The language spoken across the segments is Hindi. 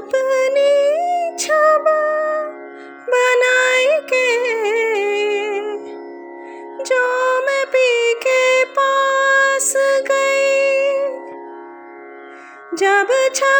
अपनी छबा बनाए के जो मैं पी के पास गई। जब छब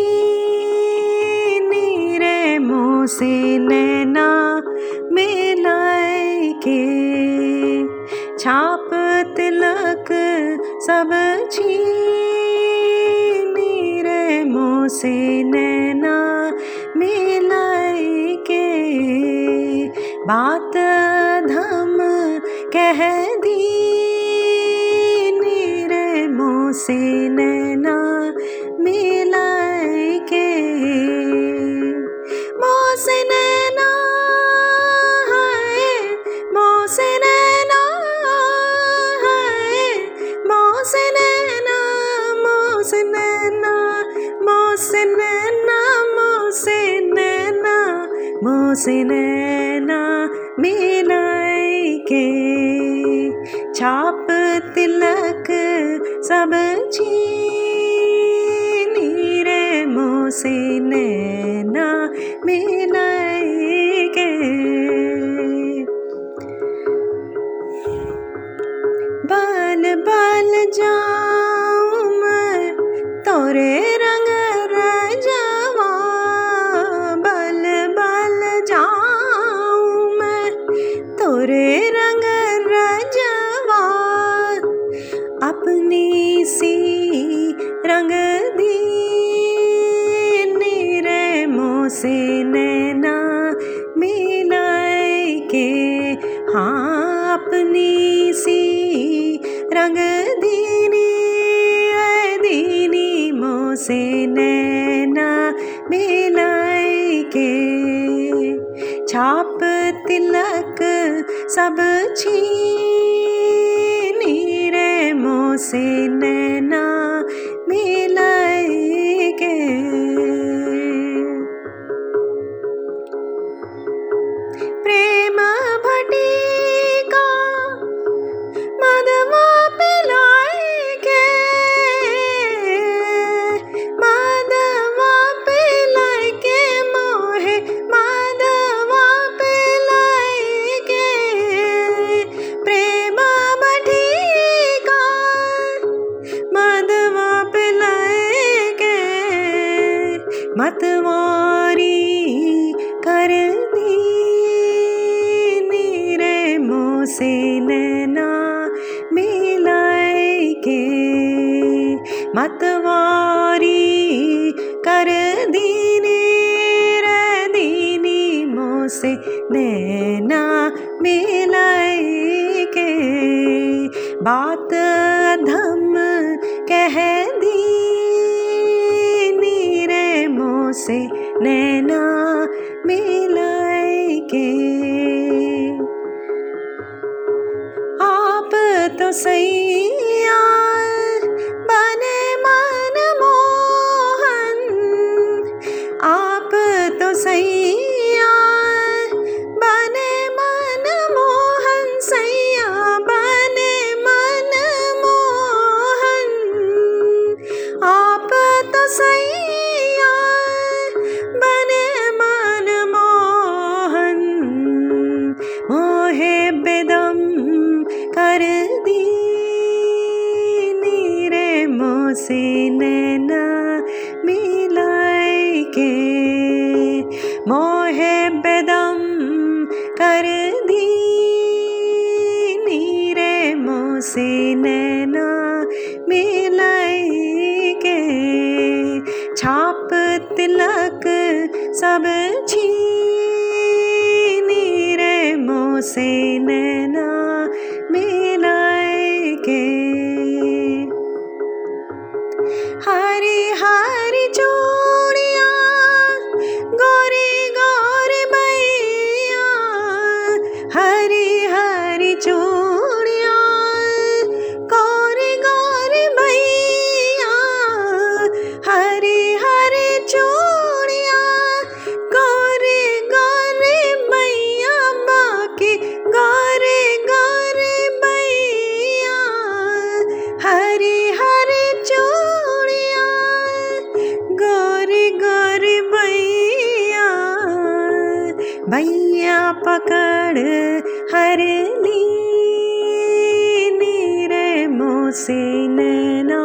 मोसे नैना मिलाई के बात धम कह दी रे मोसे नैना मोसे नैना मिलाई के छाप तिलक सब छीनी रे नैना हाँ अपनी सी रंग दीनी दीनी मोसे नैना मिलाई के। छाप तिलक सब छीनी रे मोसे नैना मिलाई मोसे नैना मिलाए के मतवारी कर दीनी रे दीनी मोसे नैना मिलाए के बात धम कह दी रे मोसे नैना मिलाए சையா मोसे नैना मिलाए के मोहे बेदम कर दी। रे मोसे नैना मिलाए के छाप तिलक सब छीनी। रे मोसे नैना हरि हरि भैया पकड़ हरली नीरे मोसे नैना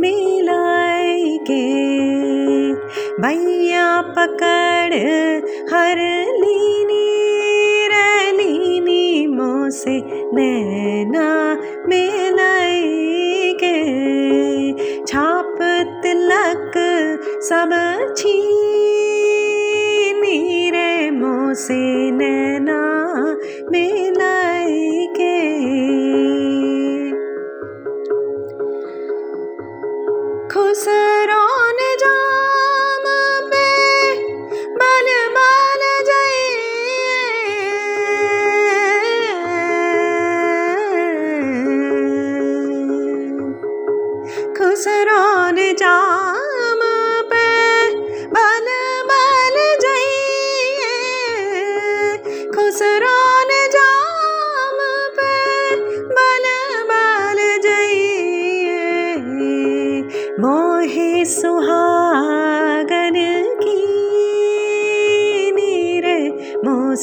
मिलाई के। भैया पकड़ हर लीनी रलीनी मोसे नैना मिलाई के। छाप तिलक सब छीनी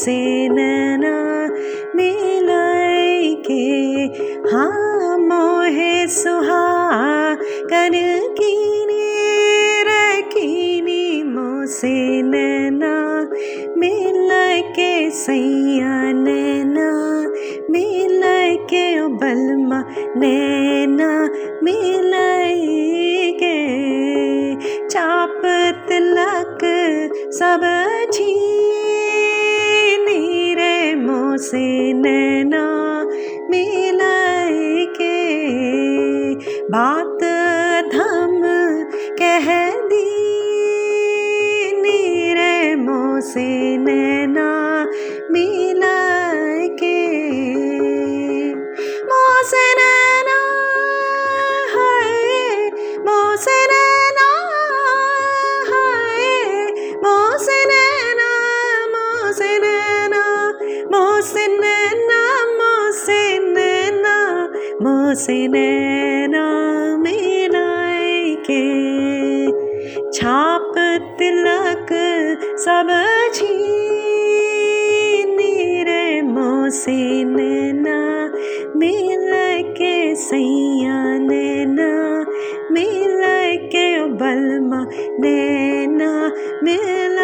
मोसे नैना मिलाई के हाँ मोहे सुहागन की नीर कीनी मोसे नैना मिल के, सैया नैना मिल के बलमा नैना मिल के। चाप तिलक सब रे मोसे नैना मिलाए के बात मोसे नैना के छाप तिलक सब छीनी रे मोसे नैना मिल के सैया नैना मिल के बलमा नैना मिल